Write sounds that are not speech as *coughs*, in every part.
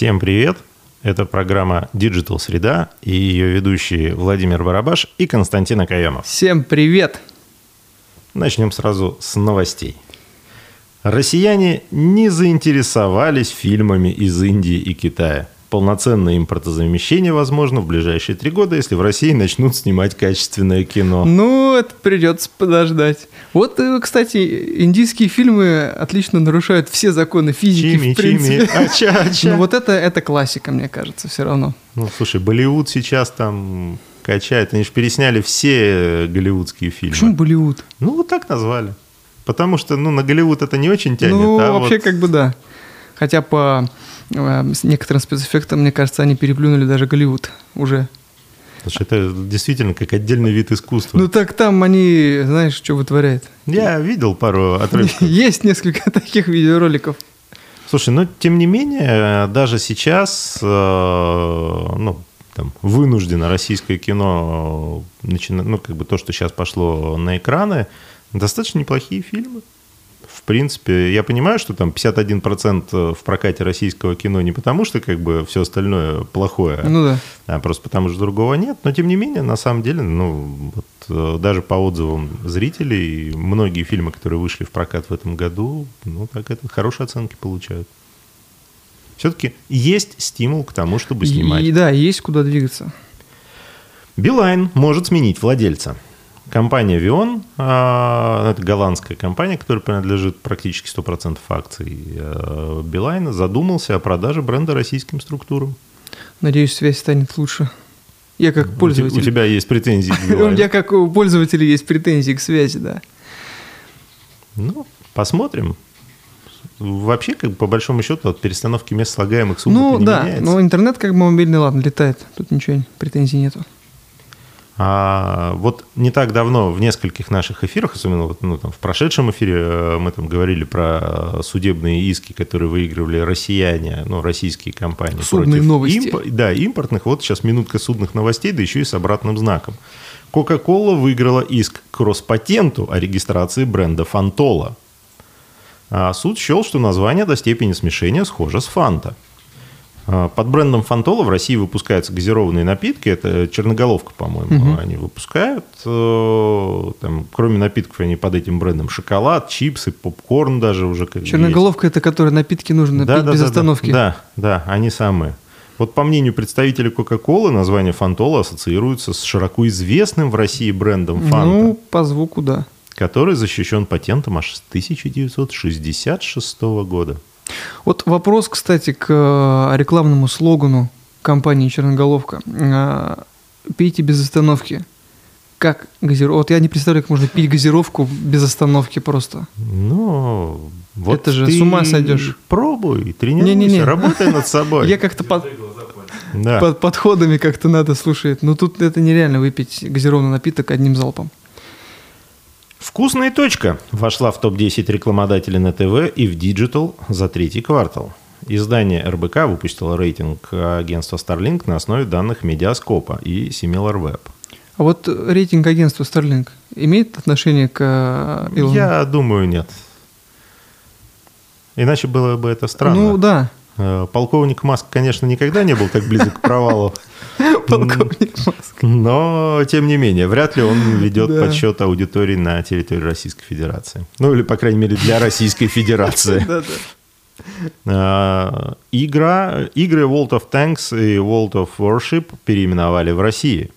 Всем привет! Это программа Digital Среда и ее ведущие Владимир Барабаш и Константин Акаемов. Всем привет! Начнем сразу с новостей. Россияне не заинтересовались фильмами из Индии и Китая – полноценное импортозамещение возможно в ближайшие три года, если в России начнут снимать качественное кино. Ну, это придется подождать. Вот, э, кстати, индийские фильмы отлично нарушают все законы физики, чими, в принципе. Чими. *laughs* Ача, ача. Ну, вот это, это классика, мне кажется, все равно. Ну, слушай, Болливуд сейчас там качает. Они же пересняли все голливудские фильмы. Почему Болливуд? Ну, вот так назвали. Потому что, ну, на Голливуд это не очень тянет. Ну, а вообще, вот... как бы да. Хотя по э, с некоторым спецэффектом, мне кажется, они переплюнули даже Голливуд уже. Слушай, это действительно как отдельный вид искусства. Ну так там они, знаешь, что вытворяют. Я видел пару отрывков. *laughs* Есть несколько *laughs* таких видеороликов. Слушай, но тем не менее, даже сейчас, э, ну, там, вынуждено российское кино, начина... ну, как бы то, что сейчас пошло на экраны, достаточно неплохие фильмы принципе, я понимаю, что там 51% в прокате российского кино не потому, что как бы все остальное плохое, ну да. а просто потому, что другого нет. Но тем не менее, на самом деле, ну, вот, э, даже по отзывам зрителей, многие фильмы, которые вышли в прокат в этом году, ну, так это хорошие оценки получают. Все-таки есть стимул к тому, чтобы снимать. И, да, есть куда двигаться. Билайн может сменить владельца. Компания Vion, а, это голландская компания, которая принадлежит практически 100% акций э, Билайна, задумался о продаже бренда российским структурам. Надеюсь, связь станет лучше. Я как пользователь. У тебя есть претензии к *laughs* Билайну? Меня как у пользователя есть претензии к связи, да. Ну, посмотрим. Вообще, как бы, по большому счету, от перестановки мест слагаемых сумм ну, не да, меняется. но интернет как бы мобильный, ладно, летает. Тут ничего, претензий нету. А вот не так давно в нескольких наших эфирах, особенно вот, ну, там, в прошедшем эфире, э, мы там говорили про судебные иски, которые выигрывали россияне, ну, российские компании. Судные против новости. Имп... Да, импортных. Вот сейчас минутка судных новостей, да еще и с обратным знаком. Coca-Cola выиграла иск к Роспатенту о регистрации бренда Фантола. А суд счел, что название до степени смешения схоже с Фанта. А, под брендом Фантола в России выпускаются газированные напитки. Это черноголовка, по-моему, угу. они выпускают. Э, там, кроме напитков, они под этим брендом шоколад, чипсы, попкорн даже уже. Как Черноголовка есть. это которая напитки нужно да, пить да, без да, остановки. Да, да, они самые. Вот по мнению представителей Coca-Cola, название Фантола ассоциируется с широко известным в России брендом Фанта. Ну, по звуку, да. Который защищен патентом аж с 1966 года. Вот вопрос, кстати, к э, рекламному слогану компании «Черноголовка». Э, Пейте без остановки. Как газировку? Вот я не представляю, как можно пить газировку без остановки просто. Ну, вот Это же с ума сойдешь. Пробуй, тренируйся, не, не, не. работай над собой. Я как-то под, да. под подходами как-то надо, слушай, ну тут это нереально выпить газированный напиток одним залпом. Вкусная точка вошла в топ-10 рекламодателей на ТВ и в Digital за третий квартал. Издание РБК выпустило рейтинг агентства Starlink на основе данных Медиаскопа и SimilarWeb. А вот рейтинг агентства Starlink имеет отношение к Илону? Я думаю, нет. Иначе было бы это странно. Ну да. Э, полковник Маск, конечно, никогда не был так близок к провалу. Полковник Маск. Но, тем не менее, вряд ли он ведет подсчет аудитории на территории Российской Федерации. Ну, или, по крайней мере, для Российской *laughs* Федерации. Да. Игра, игры World of Tanks и World of Warship переименовали в России.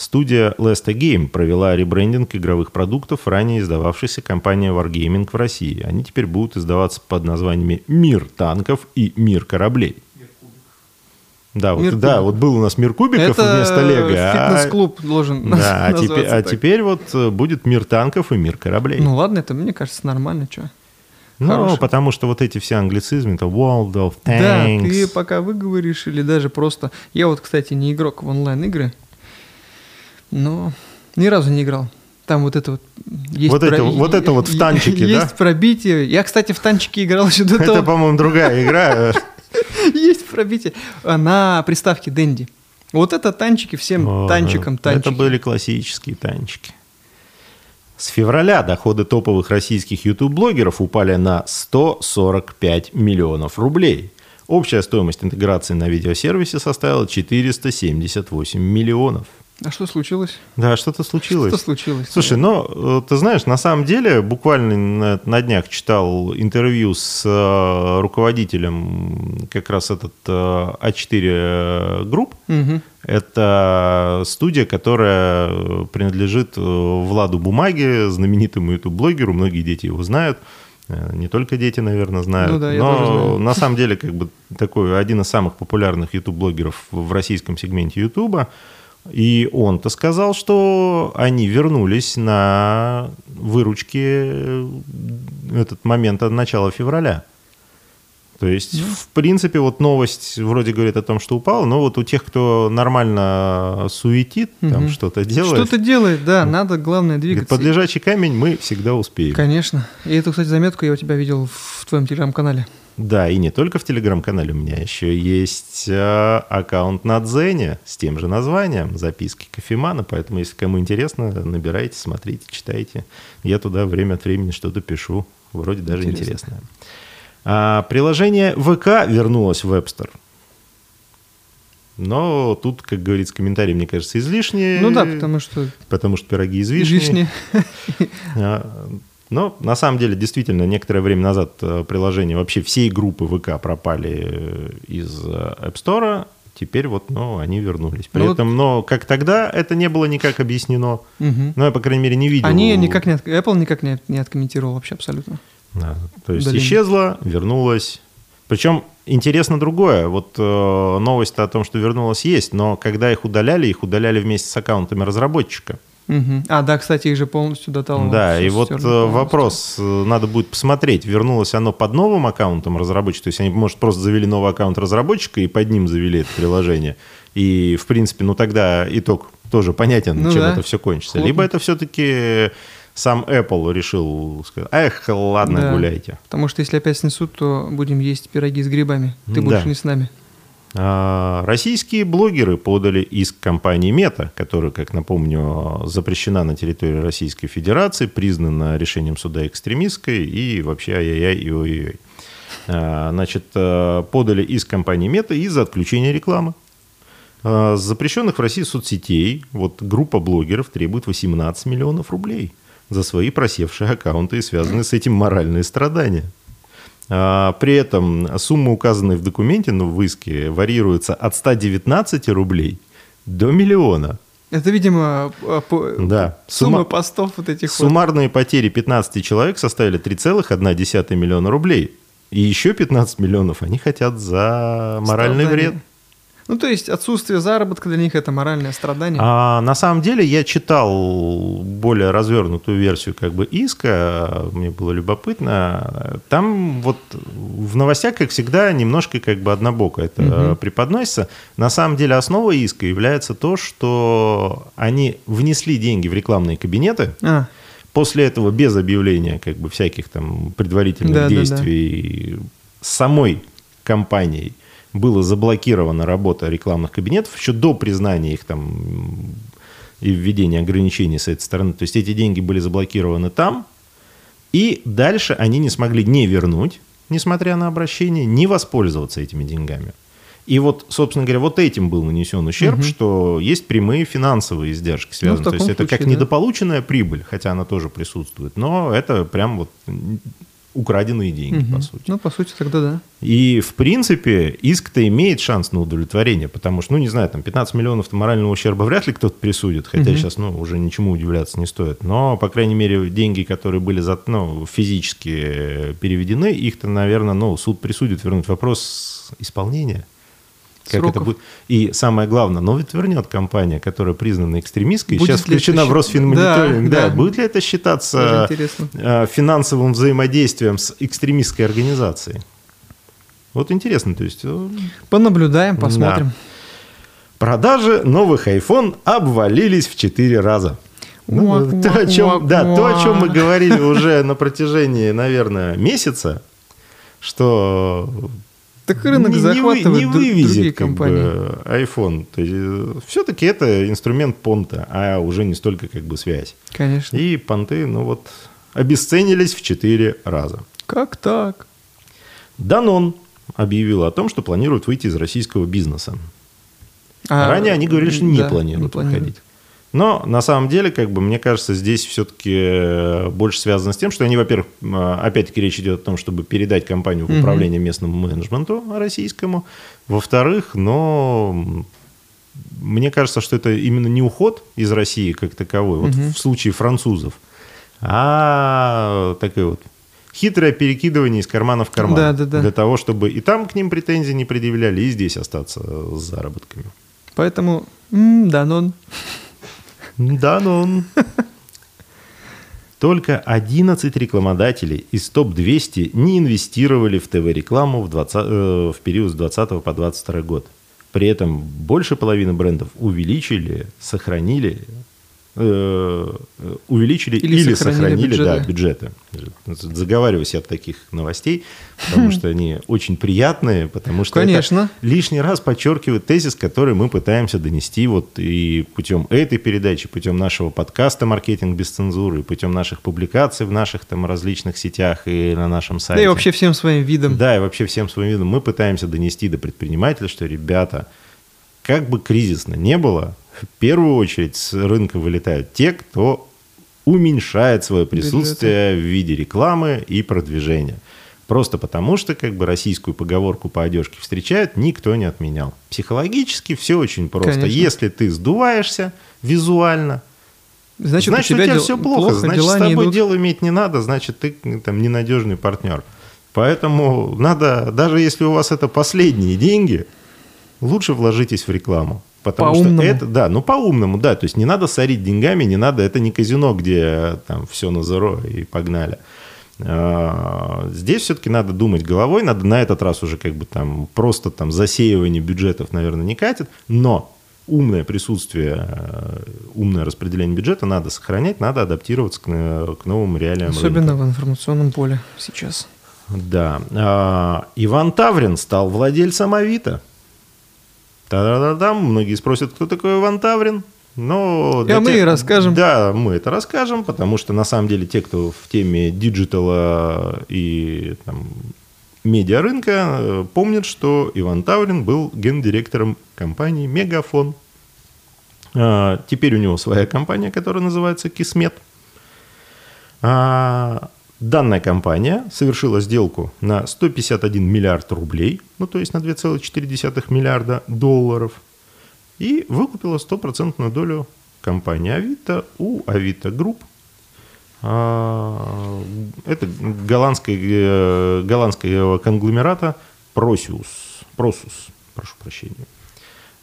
Студия Lesta Game провела ребрендинг игровых продуктов, ранее издававшейся компанией Wargaming в России. Они теперь будут издаваться под названиями «Мир танков» и «Мир кораблей». Да, вот, да, вот был у нас мир кубиков Это вместо Лего. Фитнес-клуб а... должен Да, а *laughs* теперь, а теперь вот э, будет мир танков и мир кораблей. Ну ладно, это мне кажется нормально, что. Ну, Хороший. потому что вот эти все англицизмы, это World of Tanks. Да, ты пока выговоришь или даже просто... Я вот, кстати, не игрок в онлайн-игры, но ни разу не играл. Там вот это вот есть вот, про... это, вот это вот в *laughs* танчике, есть да? Есть пробитие. Я, кстати, в танчике играл еще до того. Это, по-моему, другая игра. *laughs* Пробитие. На приставке Дэнди. Вот это танчики всем танчикам танчики. Это были классические танчики. С февраля доходы топовых российских YouTube-блогеров упали на 145 миллионов рублей. Общая стоимость интеграции на видеосервисе составила 478 миллионов. А что случилось? Да, что-то случилось. Что случилось? Слушай, ну, э, ты знаешь, на самом деле, буквально на, на днях читал интервью с э, руководителем как раз этот э, А4 групп. Мгм. Это студия, которая принадлежит э, Владу Бумаге, знаменитому YouTube-блогеру. Многие дети его знают. Э, Не только дети, наверное, знают. Ну да, Но знаю. на самом деле, как бы такой один из самых популярных YouTube-блогеров в российском сегменте YouTube. И он-то сказал, что они вернулись на выручки э, этот момент от начала февраля. То есть, Ну. в принципе, вот новость вроде говорит о том, что упала, но вот у тех, кто нормально суетит, там Мгм. что-то делает, Что-то делает, да, надо, главное, двигаться. под лежачий камень мы всегда успеем. Конечно. И эту, кстати, заметку я у тебя видел в твоем телеграм-канале. Да, и не только в Телеграм-канале у меня еще есть э, аккаунт на Дзене с тем же названием «Записки кофемана», поэтому, если кому интересно, набирайте, смотрите, читайте. Я туда время от времени что-то пишу, вроде даже Интересно. интересное. А, приложение ВК вернулось в App Store. Но тут, как говорится, комментарии, мне кажется, излишние. Ну да, потому что потому что пироги из вишни. вишни. *laughs* Но на самом деле, действительно, некоторое время назад э, приложения вообще всей группы ВК пропали э, из э, App Store. Теперь вот, ну, они вернулись. При Ну вот- этом, но как тогда, это не было никак объяснено. Мгм. Ну, я, по крайней мере, не видел. Они никак не... от- Apple никак не, не откомментировал вообще абсолютно. Да, то есть Удаление. исчезла, вернулась. Причем интересно другое. Вот э, новость о том, что вернулась, есть. Но когда их удаляли, их удаляли вместе с аккаунтами разработчика. А, да, кстати, их же полностью дотал. Да, и вот э, вопрос, э, надо будет посмотреть, вернулось оно под новым аккаунтом разработчика, то есть они, может, просто завели новый аккаунт разработчика и под ним завели это приложение. И, в принципе, ну тогда итог тоже понятен, Ну чем да. это все кончится. Хлопнет. Либо это все-таки сам Apple решил сказать, эх, ладно, Да. гуляйте. Потому что если опять снесут, то будем есть пироги с грибами. Ты Да. больше не с нами. А, Российские блогеры подали иск компании Мета, которая, как напомню, запрещена на территории Российской Федерации, признана решением суда экстремистской и вообще ай-яй-яй и ой-ой-ой. А, Значит, э, подали иск компании Мета из-за отключения рекламы. А, запрещенных в России соцсетей вот группа блогеров требует 18 миллионов рублей за свои просевшие аккаунты и связанные с этим моральные страдания. А, При этом сумма, указанная в документе, но в иске, варьируется от 119 рублей до миллиона. Это, видимо, а, по- Да. сумма Сумма- постов вот этих вот. Суммарные потери 15 человек составили 3,1 миллиона рублей. И еще 15 миллионов они хотят за моральный Страдания. вред. Ну, то есть отсутствие заработка для них это моральное страдание. А на самом деле я читал более развернутую версию как бы иска, мне было любопытно. Там вот в новостях, как всегда, немножко как бы однобоко это Мгм. преподносится. На самом деле основа иска является то, что они внесли деньги в рекламные кабинеты, А, После этого без объявления как бы всяких там предварительных Да, да, да. действий с самой компанией была заблокирована работа рекламных кабинетов еще до признания их там и введения ограничений с этой стороны. То есть эти деньги были заблокированы там, и дальше они не смогли не вернуть, несмотря на обращение, не воспользоваться этими деньгами. И вот, собственно говоря, вот этим был нанесен ущерб, Мгм. что есть прямые финансовые издержки связаны. То таком есть это как случае, да. недополученная прибыль, хотя она тоже присутствует, но это прям вот украденные деньги, мгм. по сути. Ну, по сути, тогда да. И, в принципе, иск-то имеет шанс на удовлетворение, потому что, ну, не знаю, там 15 миллионов морального ущерба вряд ли кто-то присудит, хотя Мгм. сейчас, ну, уже ничему удивляться не стоит. Но, по крайней мере, деньги, которые были за, ну, физически переведены, их-то, наверное, ну, суд присудит вернуть. Вопрос исполнения. Как это Сроков. будет? И самое главное, но ведь вернет компания, которая признана экстремистской, Будет сейчас это включена в Росфинмониторинг. Да, Да, да. будет ли это считаться э, финансовым взаимодействием с экстремистской организацией? Вот интересно, то есть э, Понаблюдаем, посмотрим. продажи новых iPhone обвалились в 4 раза. Ну, Уак, то, о чем, уак, да, то, о чем мы говорили *laughs* уже на протяжении, наверное, месяца, что Так рынок не, не вы- захватывает не вывезет другие как компании. бы, iPhone. То есть, все-таки это инструмент понта, а уже не столько как бы связь. Конечно. И понты, ну вот, обесценились в 4 раза. Как так? Данон объявила о том, что планирует выйти из российского бизнеса. А, Ранее они говорили, что не да, планируют не планируют. выходить. Но на самом деле, как бы, мне кажется, здесь все-таки э, больше связано с тем, что они, во-первых, э, опять-таки речь идет о том, чтобы передать компанию в управление местному менеджменту российскому. Во-вторых, но мне кажется, что это именно не уход из России как таковой, вот Мгм. в случае французов, а такое вот хитрое перекидывание из кармана в карман. Да-да-да. Для того, чтобы и там к ним претензий не предъявляли, и здесь остаться с заработками. Поэтому, да, но. Да, но он... Только 11 рекламодателей из топ-200 не инвестировали в ТВ-рекламу в, 20 э, в период с 20 по 22 год. При этом больше половины брендов увеличили, сохранили, увеличили или, Или сохранили, сохранили да, бюджеты. Заговариваюсь от таких новостей, потому что они очень приятные, потому что Конечно. лишний раз подчеркивает тезис, который мы пытаемся донести вот и путем этой передачи, путем нашего подкаста «Маркетинг без цензуры», и путем наших публикаций в наших там различных сетях и на нашем Да сайте. и вообще всем своим видом. Да, и вообще всем своим видом мы пытаемся донести до предпринимателя, что, ребята, как бы кризисно не было, в первую очередь с рынка вылетают те, кто уменьшает свое присутствие в виде рекламы и продвижения. Просто потому, что как бы российскую поговорку по одежке встречают, никто не отменял. Психологически все очень просто. Конечно. Если ты сдуваешься визуально, Значит, значит, у тебя, дел- все плохо, значит, дела с тобой идут. дело иметь не надо, значит, ты там ненадежный партнер. Поэтому надо, даже если у вас это последние деньги, лучше вложитесь в рекламу. Потому По-умному. что это, да, ну по-умному, да, то есть не надо сорить деньгами, не надо, это не казино, где там все на зеро и погнали. А, Здесь все-таки надо думать головой, надо на этот раз уже как бы там просто там засеивание бюджетов, наверное, не катит, но умное присутствие, э, умное распределение бюджета надо сохранять, надо адаптироваться к, на- к новым реалиям Особенно рынка. в информационном поле сейчас. Да. А, Иван Таврин стал владельцем Авито. Та-да-да-дам. Многие спросят, кто такой Иван Таврин. Но А мы и расскажем. Да, мы это расскажем, потому что на самом деле те, кто в теме диджитала и там, медиарынка, э, помнят, что Иван Таврин был гендиректором компании «Мегафон». А, Теперь у него своя компания, которая называется «Кисмет». А, Данная компания совершила сделку на 151 миллиард рублей, ну то есть на 2,4 миллиарда долларов, и выкупила стопроцентную долю компании Авито у Авито Групп. А, Это голландской, э, голландского конгломерата Prosus. Prosus, прошу прощения.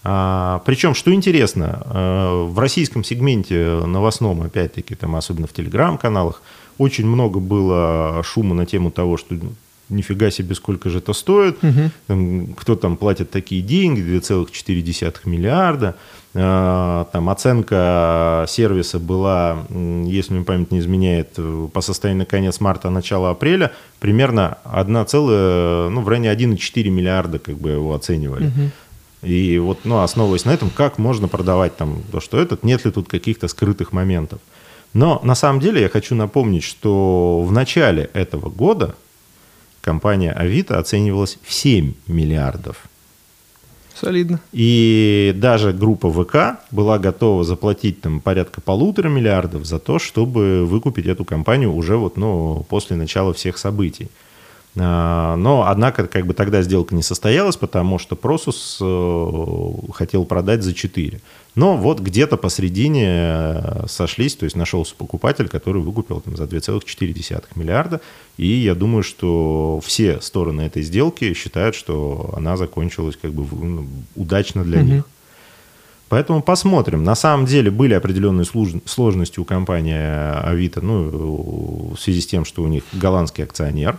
А, причем, что интересно, э, в российском сегменте новостном, опять-таки, там, особенно в телеграм-каналах, очень много было шума на тему того, что нифига себе, сколько же это стоит, Там, кто там платит такие деньги, 2,4 миллиарда. А, Там оценка сервиса была, если мне память не изменяет, по состоянию на конец марта, начало апреля, примерно 1, ну, в районе 1,4 миллиарда как бы его оценивали. И вот, ну, основываясь на этом, как можно продавать там то, что этот, нет ли тут каких-то скрытых моментов. Но на самом деле я хочу напомнить, что в начале этого года компания Авито оценивалась в 7 миллиардов. Солидно. И даже группа ВК была готова заплатить там порядка полутора миллиардов за то, чтобы выкупить эту компанию уже вот, ну, после начала всех событий. А, Но, однако, как бы тогда сделка не состоялась, потому что Просус э, хотел продать за 4. Но вот где-то посредине э, сошлись, то есть нашелся покупатель, который выкупил там, за 2,4 миллиарда. И я думаю, что все стороны этой сделки считают, что она закончилась как бы ну, удачно для Мгм. них. Поэтому посмотрим. На самом деле были определенные сложности у компании Авито, ну, в связи с тем, что у них голландский акционер.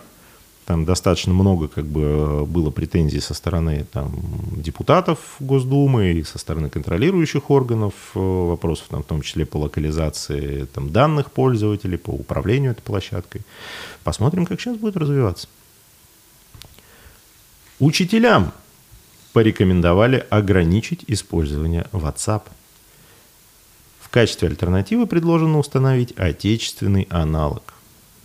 Там достаточно много как бы было претензий со стороны там, депутатов Госдумы и со стороны контролирующих органов, э, вопросов там, в том числе по локализации там, данных пользователей, по управлению этой площадкой. Посмотрим, как сейчас будет развиваться. Учителям порекомендовали ограничить использование WhatsApp. В качестве альтернативы предложено установить отечественный аналог.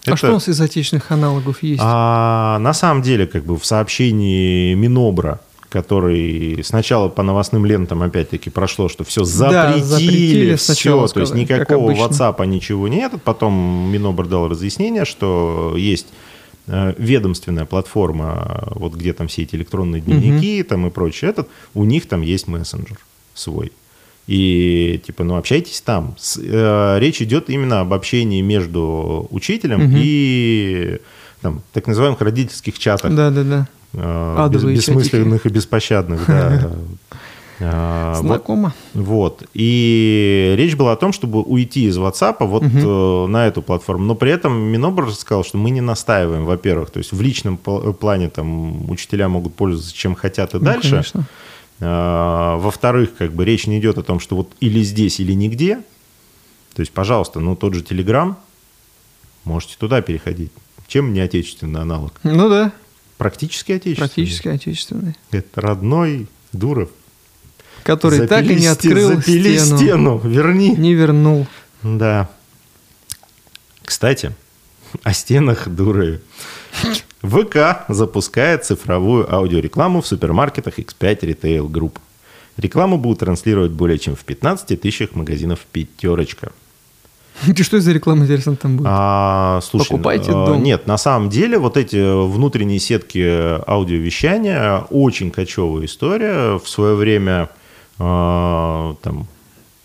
А Это- что у нас из отечественных аналогов есть? А, на самом деле, как бы в сообщении Минобра, который сначала по новостным лентам опять-таки прошло, что все запретили, запретили все, сначала то есть сказали, как никакого. WhatsApp, ничего нет. Потом Минобр дал разъяснение, что есть э, ведомственная платформа, вот где там все эти электронные дневники там и прочее, этот, у них там есть мессенджер свой. И типа, ну общайтесь там. С- э, речь идет именно об общении между учителем Мгм. и там, так называемых родительских чатах. Да-да-да. э, Адовые бес- бессмысленных и беспощадных, да. *laughs* Э, вот- Знакомо. вот. И речь была о том, чтобы уйти из WhatsApp вот э, на эту платформу. Но при этом Минобр сказал, что мы не настаиваем, во-первых. То есть в личном пл- плане там учителя могут пользоваться чем хотят и Ну, дальше. конечно. А, Во-вторых, как бы речь не идет о том, что вот или здесь, или нигде. То есть, пожалуйста, ну тот же Telegram, можете туда переходить. Чем не отечественный аналог? Ну да, Практически отечественный. практически отечественный. Это родной Дуров. Который так и не Запили открыл запили стену. стену. Верни. Не вернул. Да. Кстати, *laughs* о стенах дуры. ВК запускает цифровую аудиорекламу в супермаркетах X5 Retail Group. Рекламу будут транслировать более чем в 15 тысячах магазинов «Пятерочка». *laughs* Ты что за реклама, интересно, там будет? А, слушай, Покупайте а, дом. Нет, на самом деле вот эти внутренние сетки аудиовещания очень кочевая история. В свое время, а, там,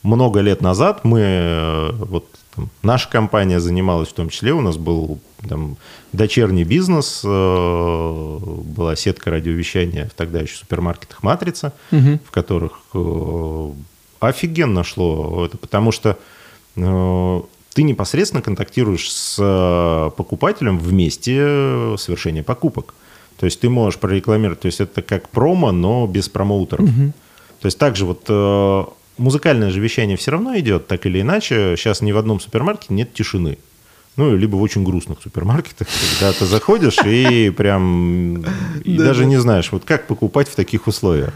много лет назад мы, э, вот там, наша компания занималась в том числе, у нас был там, дочерний бизнес, э, была сетка радиовещания в тогда еще супермаркетах «Матрица», Мгм. в которых э, офигенно шло это, потому что э, ты непосредственно контактируешь с э, покупателем в месте совершения покупок. То есть ты можешь прорекламировать, то есть это как промо, но без промоутеров. То есть также вот э, музыкальное же вещание все равно идет, так или иначе. Сейчас ни в одном супермаркете нет тишины. Ну, либо в очень грустных супермаркетах, *laughs* когда ты заходишь и прям и Да, даже да. не знаешь, вот как покупать в таких условиях.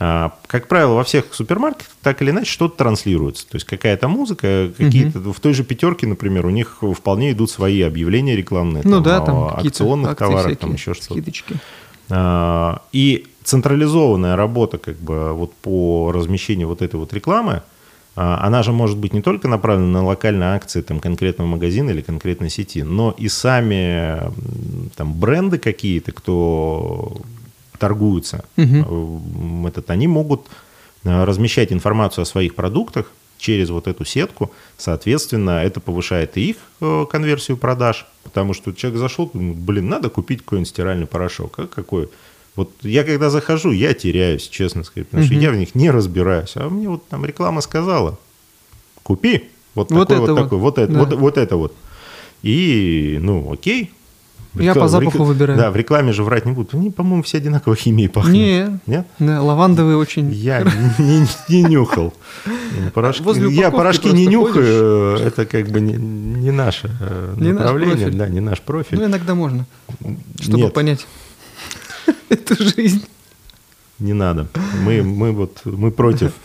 А, как правило, во всех супермаркетах так или иначе что-то транслируется. То есть какая-то музыка, какие-то в той же пятерке, например, у них вполне идут свои объявления рекламные, Ну там, да, там акционных товарах, там еще что-то. скидочки. А, И централизованная работа как бы вот по размещению вот этой вот рекламы, а, она же может быть не только направлена на локальные акции там, конкретного магазина или конкретной сети, но и сами там, бренды какие-то, кто торгуются, м, этот, они могут а, размещать информацию о своих продуктах через вот эту сетку. Соответственно, это повышает и их э, конверсию продаж, потому что человек зашел, блин, надо купить какой-нибудь стиральный порошок. А какой? Вот я когда захожу, я теряюсь, честно сказать, потому что Мгм. я в них не разбираюсь. А мне вот там реклама сказала, купи вот, Вот такой это вот, вот. такой, вот это, Да. вот, вот это вот. И, ну, окей. В Я по запаху рекла- выбираю. Да, в рекламе же врать не будут. Они, по-моему, все одинаково химией пахнут. Не, Нет? да, лавандовый очень. Я не, не нюхал. Порошки- я порошки не нюхаю, это как бы не, не наше э, Не направление, да, не наш профиль. Ну, иногда можно, чтобы Нет, понять *laughs* эту жизнь. не надо. Мы, мы вот мы против. *laughs*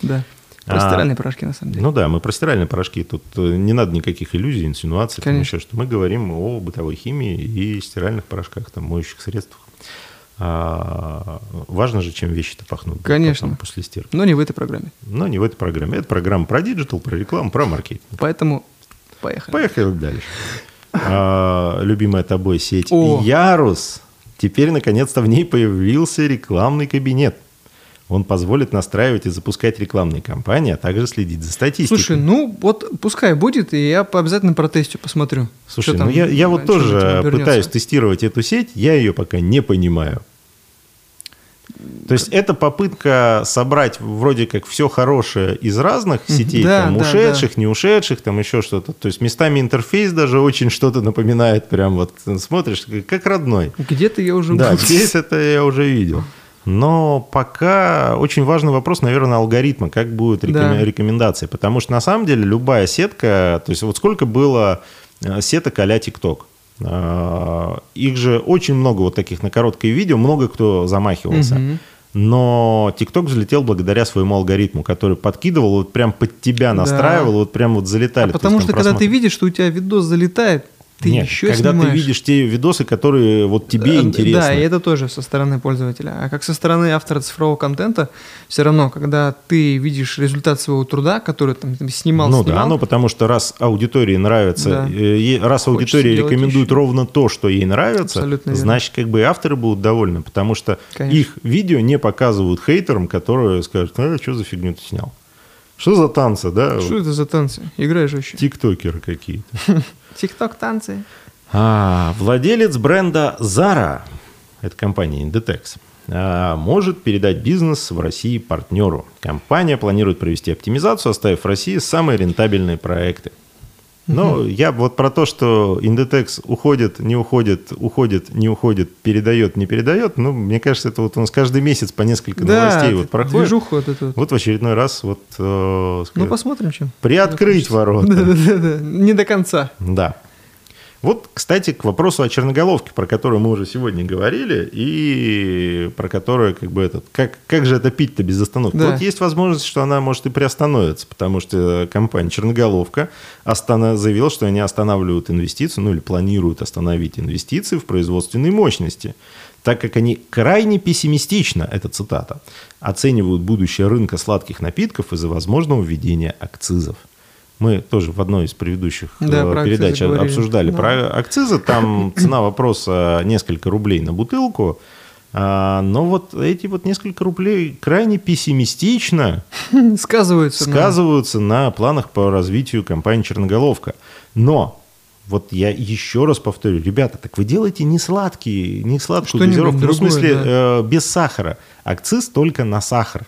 Да. Про А, стиральные порошки, на самом деле. Ну да, мы про стиральные порошки. Тут э, не надо никаких иллюзий, инсинуаций, там еще что. Мы говорим о бытовой химии и стиральных порошках, там, моющих средствах. А, важно же, чем вещи-то пахнут. Конечно. потом после стирки. Но не в этой программе. Но не в этой программе. Это программа про digital, про рекламу, про маркетинг. Поэтому поехали. Поехали дальше. *laughs* А, любимая тобой сеть О. Ярус. Теперь, наконец-то, в ней появился рекламный кабинет. Он позволит настраивать и запускать рекламные кампании, а также следить за статистикой. Слушай, ну вот пускай будет, и я обязательно протестю посмотрю. Слушай, ну там, я, я вот тоже пытаюсь тестировать эту сеть, я ее пока не понимаю. То есть это попытка собрать вроде как все хорошее из разных сетей, Да, там да, ушедших, не ушедших, там еще что-то. То есть местами интерфейс даже очень что-то напоминает, прям вот смотришь, как родной. Где-то я уже Да, здесь это я уже видел. Но пока очень важный вопрос, наверное, алгоритма, как будут рекомен- Да. рекомендации. Потому что на самом деле любая сетка, то есть вот сколько было э, сеток а-ля TikTok. А, Их же очень много вот таких на короткое видео, много кто замахивался. Мгм. Но TikTok взлетел благодаря своему алгоритму, который подкидывал, вот прям под тебя Да. настраивал, вот прям вот залетали. А потому что когда ты видишь, что у тебя видос залетает, Ты Нет, еще когда снимаешь. ты видишь те видосы, которые вот тебе Э, интересны. Да, и это тоже со стороны пользователя. А как со стороны автора цифрового контента, все равно, когда ты видишь результат своего труда, который там, там снимал, Ну снимал, да, ну потому что раз аудитории нравится, Да. э, раз аудитория рекомендует еще. ровно то, что ей нравится, Абсолютно верно. значит, как бы и авторы будут довольны, потому что Конечно. их видео не показывают хейтерам, которые скажут, а что за фигню ты снял? Что за танцы, да? что это за танцы? Играешь вообще. Тиктокеры какие-то. Тикток танцы. А, владелец бренда Zara, это компания Inditex, а, может передать бизнес в России партнеру. Компания планирует провести оптимизацию, оставив в России самые рентабельные проекты. Но я вот про то, что Inditex уходит, не уходит, уходит, не уходит, передает, не передает, ну, мне кажется, это вот у нас каждый месяц по несколько Да, новостей вот проходит. движуха вот эту вот. Вот в очередной раз вот э, Ну, сказать, посмотрим, чем. приоткрыть ворота. Да-да-да, не до конца. Да. Вот, кстати, к вопросу о черноголовке, про которую мы уже сегодня говорили, и про которую, как бы, этот, как, как же это пить-то без остановки? Да. Вот есть возможность, что она может и приостановится, потому что компания Черноголовка остана- заявила, что они останавливают инвестиции, ну или планируют остановить инвестиции в производственной мощности, так как они крайне пессимистично, это цитата, оценивают будущее рынка сладких напитков из-за возможного введения акцизов. Мы тоже в одной из предыдущих Да, передач обсуждали Да. про акцизы. Там *coughs* цена вопроса несколько рублей на бутылку. А, но вот эти вот несколько рублей крайне пессимистично *laughs* Сказываются. на- сказываются на планах по развитию компании «Черноголовка». Но вот я еще раз повторю, ребята, так вы делаете не сладкие, не сладкую Что-нибудь газировку, ну, в другое, смысле да. э, без сахара. Акциз только на сахар.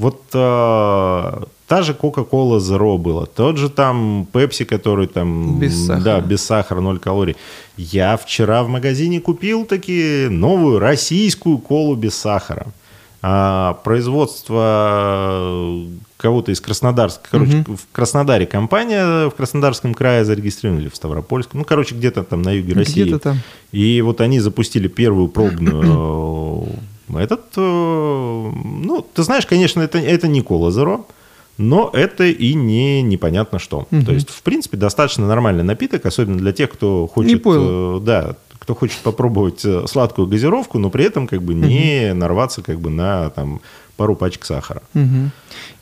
Вот э, та же Coca-Cola Zero была, тот же там Pepsi, который там... Без сахара. Да, без сахара, ноль калорий. Я вчера в магазине купил таки новую российскую колу без сахара. А, производство кого-то из Краснодарска, короче, в Краснодаре компания в Краснодарском крае зарегистрирована или в Ставропольском, ну, короче, где-то там на юге России. Где-то там. И вот они запустили первую пробную *clears throat* э, этот, э, ну, ты знаешь, конечно, это, это не кола Zero, но это и не непонятно что. Мгм. То есть, в принципе, достаточно нормальный напиток, особенно для тех, кто хочет, пойло. э, да, кто хочет попробовать э, сладкую газировку, но при этом как бы не нарваться как бы на там пару пачек сахара. Мгм.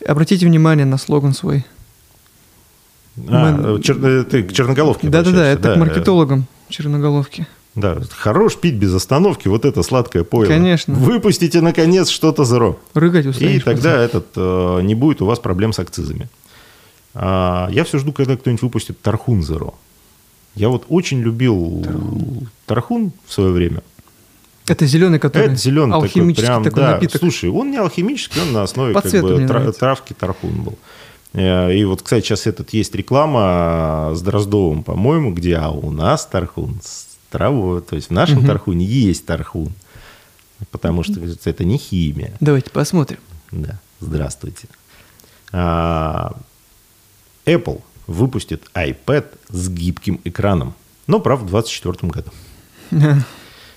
Обратите внимание на слоган свой. А, Мы- чер- ты к черноголовке Да-да-да, это к э, маркетологам черноголовки. Да, хорош пить без остановки вот это сладкое пойло. Конечно. Выпустите, наконец, что-то зеро. Рыгать И устанешь. тогда этот, э, не будет у вас проблем с акцизами. А, я все жду, когда кто-нибудь выпустит Тархун Зеро. Я вот очень любил Тархун в свое время. Это зеленый, который Это зеленый такой, алхимический прям, такой да. напиток. Слушай, он не алхимический, он на основе По как бы, тра- травки Тархун был. Э, И вот, кстати, сейчас этот есть реклама с Дроздовым, по-моему, где а у нас Тархун с травой. То есть в нашем Мгм. Тархуне есть Тархун. Потому что это не химия. Давайте посмотрим. Да, здравствуйте. А, Apple выпустит iPad с гибким экраном. Но, правда, в 2024 году. *laughs*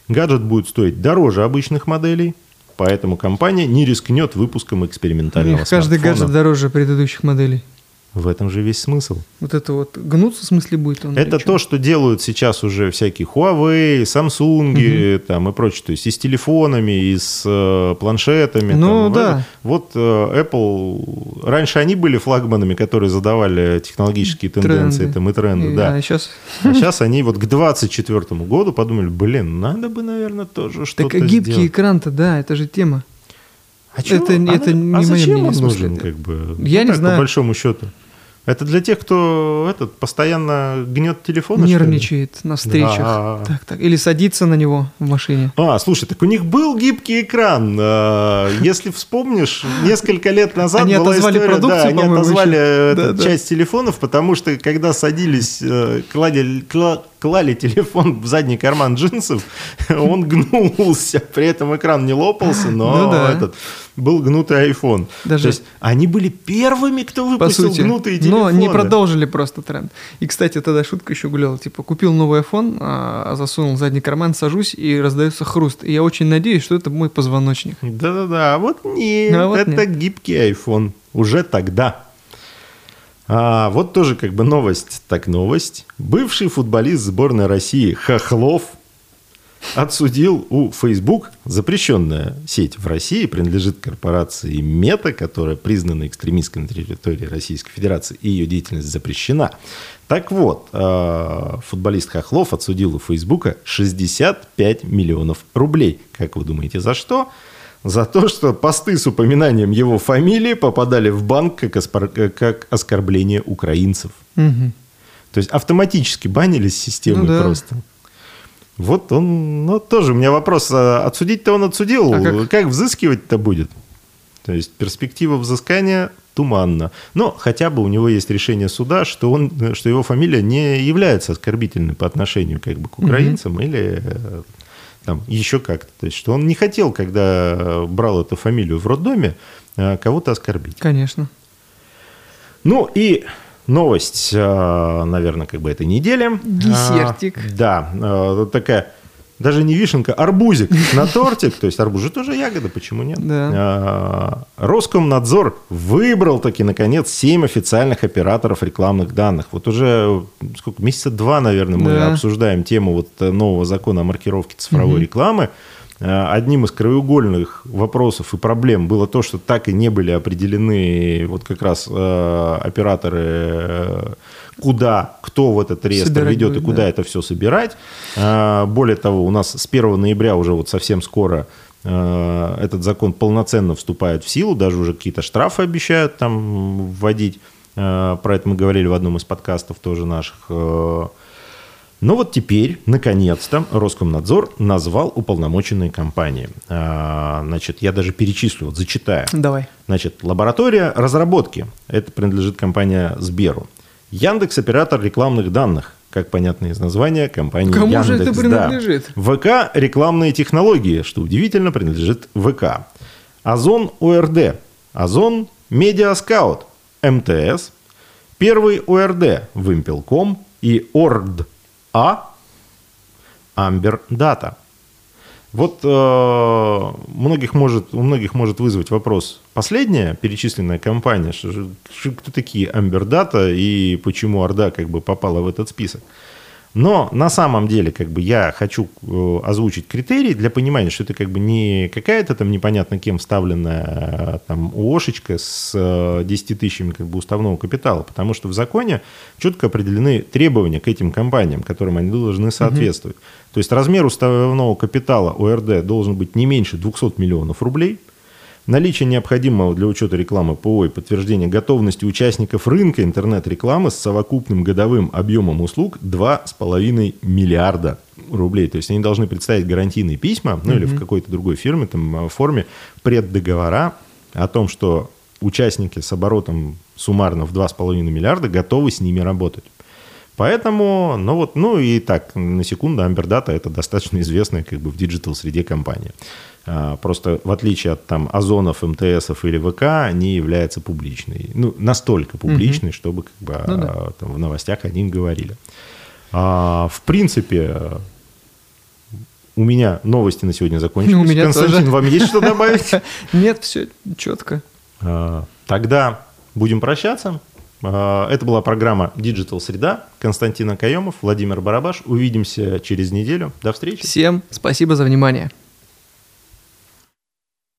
Гаджет будет стоить дороже обычных моделей, поэтому компания не рискнет выпуском экспериментального них каждый гаджет дороже предыдущих моделей. В этом же весь смысл. Вот это вот гнуться в смысле будет он? Это то, что делают сейчас уже всякие Huawei, Samsung там, и прочее. То есть и с телефонами, и с э, планшетами. Ну, там, да. Вот э, Apple... Раньше они были флагманами, которые задавали технологические тенденции Тренды. там, и тренды. И- да. А сейчас... А сейчас они вот к 2024 году подумали, блин, надо бы, наверное, тоже что-то Так гибкий сделать. экран-то, да, это же тема. А это- А это на- не а зачем мнение, он нужен, как бы? Я Ну, не так, знаю. По большому счету. Это для тех, кто этот, постоянно гнет телефон? Нервничает на встречах. Да. Так, так. Или садится на него в машине. А, слушай, так у них был гибкий экран. А, Если вспомнишь, несколько лет назад Они была отозвали история, продукцию, да, они отозвали еще. часть телефонов, потому что когда садились, э, клади- кла- клали телефон в задний карман джинсов, *laughs* он гнулся. При этом экран не лопался, но Ну да. этот был гнутый iPhone. Даже- То есть они были первыми, кто выпустил сути. гнутые Но телефоны. не продолжили просто тренд. И, кстати, тогда шутка еще гуляла. Типа, купил новый iPhone, а, засунул в задний карман, сажусь, и раздается хруст. И я очень надеюсь, что это мой позвоночник. Да-да-да, а вот нет, А вот это нет. гибкий iPhone. Уже тогда. А, вот тоже как бы новость, так новость. Бывший футболист сборной России Хохлов отсудил у Facebook, запрещенная сеть в России, принадлежит корпорации Мета, которая признана экстремистской на территории Российской Федерации, и ее деятельность запрещена. Так вот, а, футболист Хохлов отсудил у Фейсбука 65 миллионов рублей. Как вы думаете, за что? То, что посты с упоминанием его фамилии попадали в банк как, оспор... как оскорбление украинцев. Мгм. То есть автоматически банились системы Ну да. просто. Вот он, ну тоже у меня вопрос, а отсудить-то он отсудил, А как? взыскивать-то будет? То есть перспектива взыскания туманна. Но хотя бы у него есть решение суда, что, он, что его фамилия не является оскорбительной по отношению как бы, к украинцам или э, там, еще как-то. То есть что он не хотел, когда э, брал эту фамилию в роддоме, э, кого-то оскорбить. Конечно. Ну и новость, э, наверное, как бы этой недели. Десертик. А, Да, такая, даже не вишенка, арбузик на тортик. То есть арбуз же тоже ягода, почему нет? Да. А, Роскомнадзор выбрал таки, наконец, 7 официальных операторов рекламных данных. Вот уже сколько, месяца два, наверное, мы Да. обсуждаем тему вот э, нового закона о маркировке цифровой Мгм. рекламы. Э, Одним из краеугольных вопросов и проблем было то, что так и не были определены вот как раз э, операторы, э, куда, кто в этот реестр Собирать ведет будет, и куда да. это все собирать. Э, Более того, у нас с 1 ноября уже вот совсем скоро э, этот закон полноценно вступает в силу, даже уже какие-то штрафы обещают там вводить. Э, Про это мы говорили в одном из подкастов тоже наших. Но вот теперь, наконец-то, Роскомнадзор назвал уполномоченные компании. А, Значит, я даже перечислю, вот зачитаю. Давай. Значит, лаборатория разработки. Это принадлежит компания Сберу. Яндекс оператор рекламных данных. Как понятно из названия, компания Кому Яндекс. же это да. принадлежит? ВК рекламные технологии, что удивительно, принадлежит ВК. Озон ОРД. Озон Медиаскаут. МТС. Первый ОРД. Вымпелком. И ОРД А. Amber Data. Вот э, многих может, у многих может вызвать вопрос. Последняя перечисленная компания, что что- кто такие Amber Data и почему Орда как бы попала в этот список? Но на самом деле как бы я хочу э, озвучить критерии для понимания, что это как бы не какая-то там непонятно кем вставленная э, там ООшечка с э, 10 тысячами как бы уставного капитала, потому что в законе четко определены требования к этим компаниям, которым они должны соответствовать. То есть размер уставного капитала ОРД должен быть не меньше 200 миллионов рублей. Наличие необходимого для учета рекламы ПО и подтверждения готовности участников рынка интернет-рекламы с совокупным годовым объемом услуг 2,5 миллиарда рублей. То есть они должны представить гарантийные письма, ну или в какой-то другой фирме, там, э, форме преддоговора о том, что участники с оборотом суммарно в 2,5 миллиарда готовы с ними работать. Поэтому, ну вот, ну и так, на секунду, Data это достаточно известная как бы в digital среде компания. А, Просто в отличие от там Озонов, МТСов или ВК, не является публичной. Ну, настолько публичной, чтобы как бы Ну да. а, там в новостях о них говорили. А, в принципе, у меня новости на сегодня закончились. У меня Константин, тоже. вам есть что добавить? *laughs* Нет, все четко. А, Тогда будем прощаться. А, Это была программа Digital Среда. Константин Акаемов, Владимир Барабаш. Увидимся через неделю. До встречи. Всем спасибо за внимание.